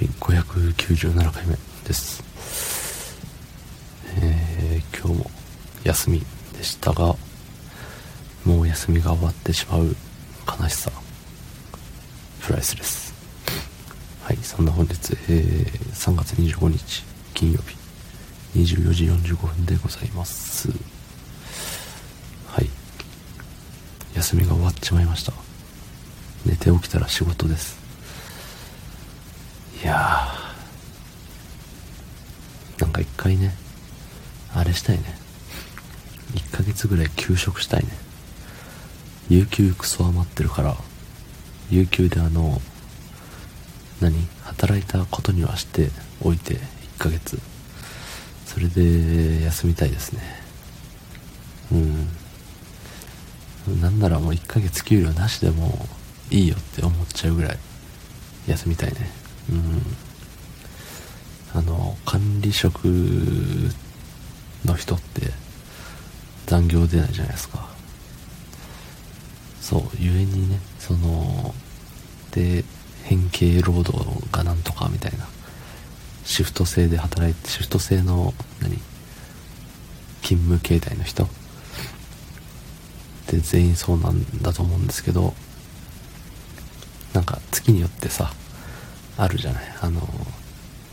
はい、597回目です。えー、今日も休みでしたが、もう休みが終わってしまう悲しさ、プライスです。はい、そんな本日、えー、3月25日金曜日、24時45分でございます。はい、休みが終わっちまいました。寝て起きたら仕事です。いやー。なんか一回ねあれしたいね。1ヶ月ぐらい休職したいね。有給クソ余ってるから有給であの何？働いたことにはしておいて1ヶ月。それで休みたいですね。うん。なんならもう1ヶ月給料なしでもいいよって思っちゃうぐらい休みたいね。うん。あの管理職の人って残業出ないじゃないですか。そうゆえにねそので変形労働がなんとかみたいな。シフト制で働いてシフト制の何？勤務形態の人。って全員そうなんだと思うんですけどなんか月によってさあるじゃない。あの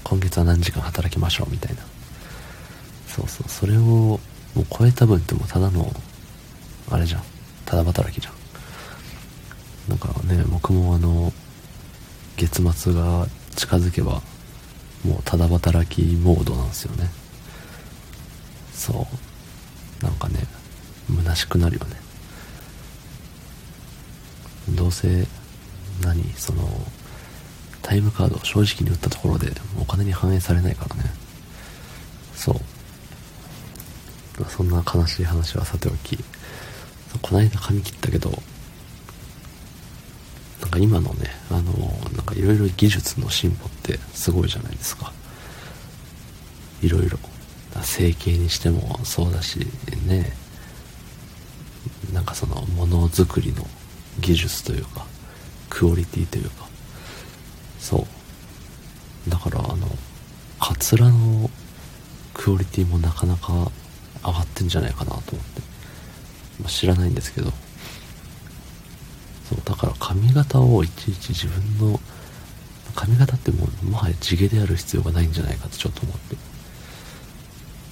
今月は何時間働きましょうみたいな。そうそう。それをもう超えた分ってもうただのあれじゃん。ただ働きじゃん。だかね僕もあの月末が近づけばもうただ働きモードなんですよね。そう。なんかね虚しくなるよね。どうせ何？そのタイムカード正直に売ったところでお金に反映されないからね。そう。そんな悲しい話はさておきこないだ髪切ったけどなんか今のねあのなんかいろいろ技術の進歩ってすごいじゃないですか。いろいろ。整形にしてもそうだしねなんかそのものづくりの技術というかクオリティというかそう。だからあのカツラのクオリティもなかなか上がってんじゃないかなと思って、まあ、知らないんですけど。そうだから髪型をいちいち自分の髪型ってもうもはや地毛である必要がないんじゃないかってちょっと思って。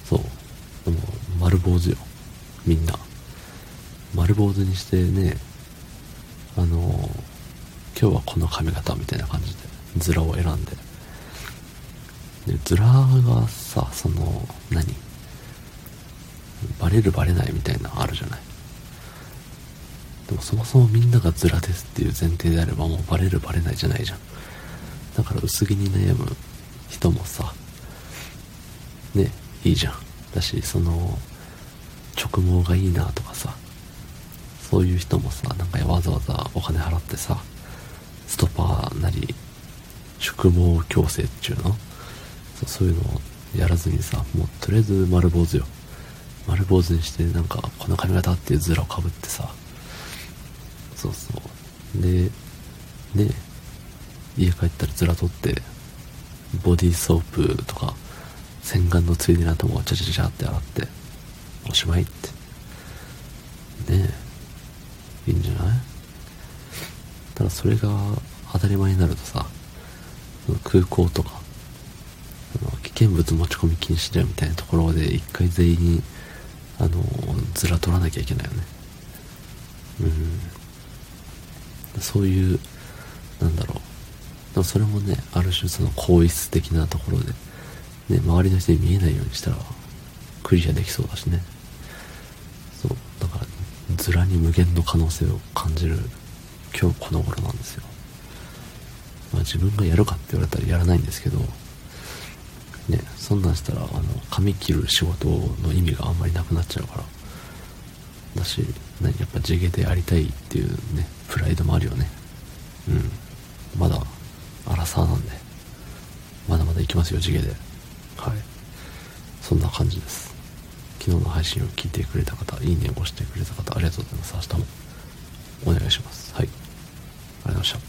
そう。でも丸坊主よ。みんな。丸坊主にしてねあの今日はこの髪型みたいな感じで。ズラを選んででズラがさその何バレるバレないみたいなのあるじゃないでもそもそもみんながズラですっていう前提であればもうバレるバレないじゃないじゃんだから薄毛に悩む人もさねいいじゃんだしその直毛がいいなとかさそういう人もさなんかわざわざお金払ってさ宿毛矯正っていうの？そうそういうのをやらずにさもうとりあえず丸坊主よ。丸坊主にしてなんかこの髪型っていうズラをかぶってさ。そうそう。でね家帰ったらズラ取ってボディーソープとか洗顔のついでに頭をチャチャチャって洗っておしまいって。ねえ。いいんじゃない？ただそれが当たり前になるとさ空港とか危険物持ち込み禁止だよみたいなところで一回全員にあのずら取らなきゃいけないよね。うん。そういうなんだろう。でもそれもねある種その更衣室的なところで、ね、周りの人に見えないようにしたらクリアできそうだしね。そう。だからズラに無限の可能性を感じる今日この頃なんですよ。まあ、自分がやるかって言われたらやらないんですけど、ね、そんなんしたら、あの、髪切る仕事の意味があんまりなくなっちゃうから。だし、何、やっぱ地毛でやりたいっていうね、プライドもあるよね。うん。まだ、アラサーなんで、まだまだ行きますよ、地毛で。はい。そんな感じです。昨日の配信を聞いてくれた方、いいねを押してくれた方、ありがとうございます。明日もお願いします。はい。ありがとうございました。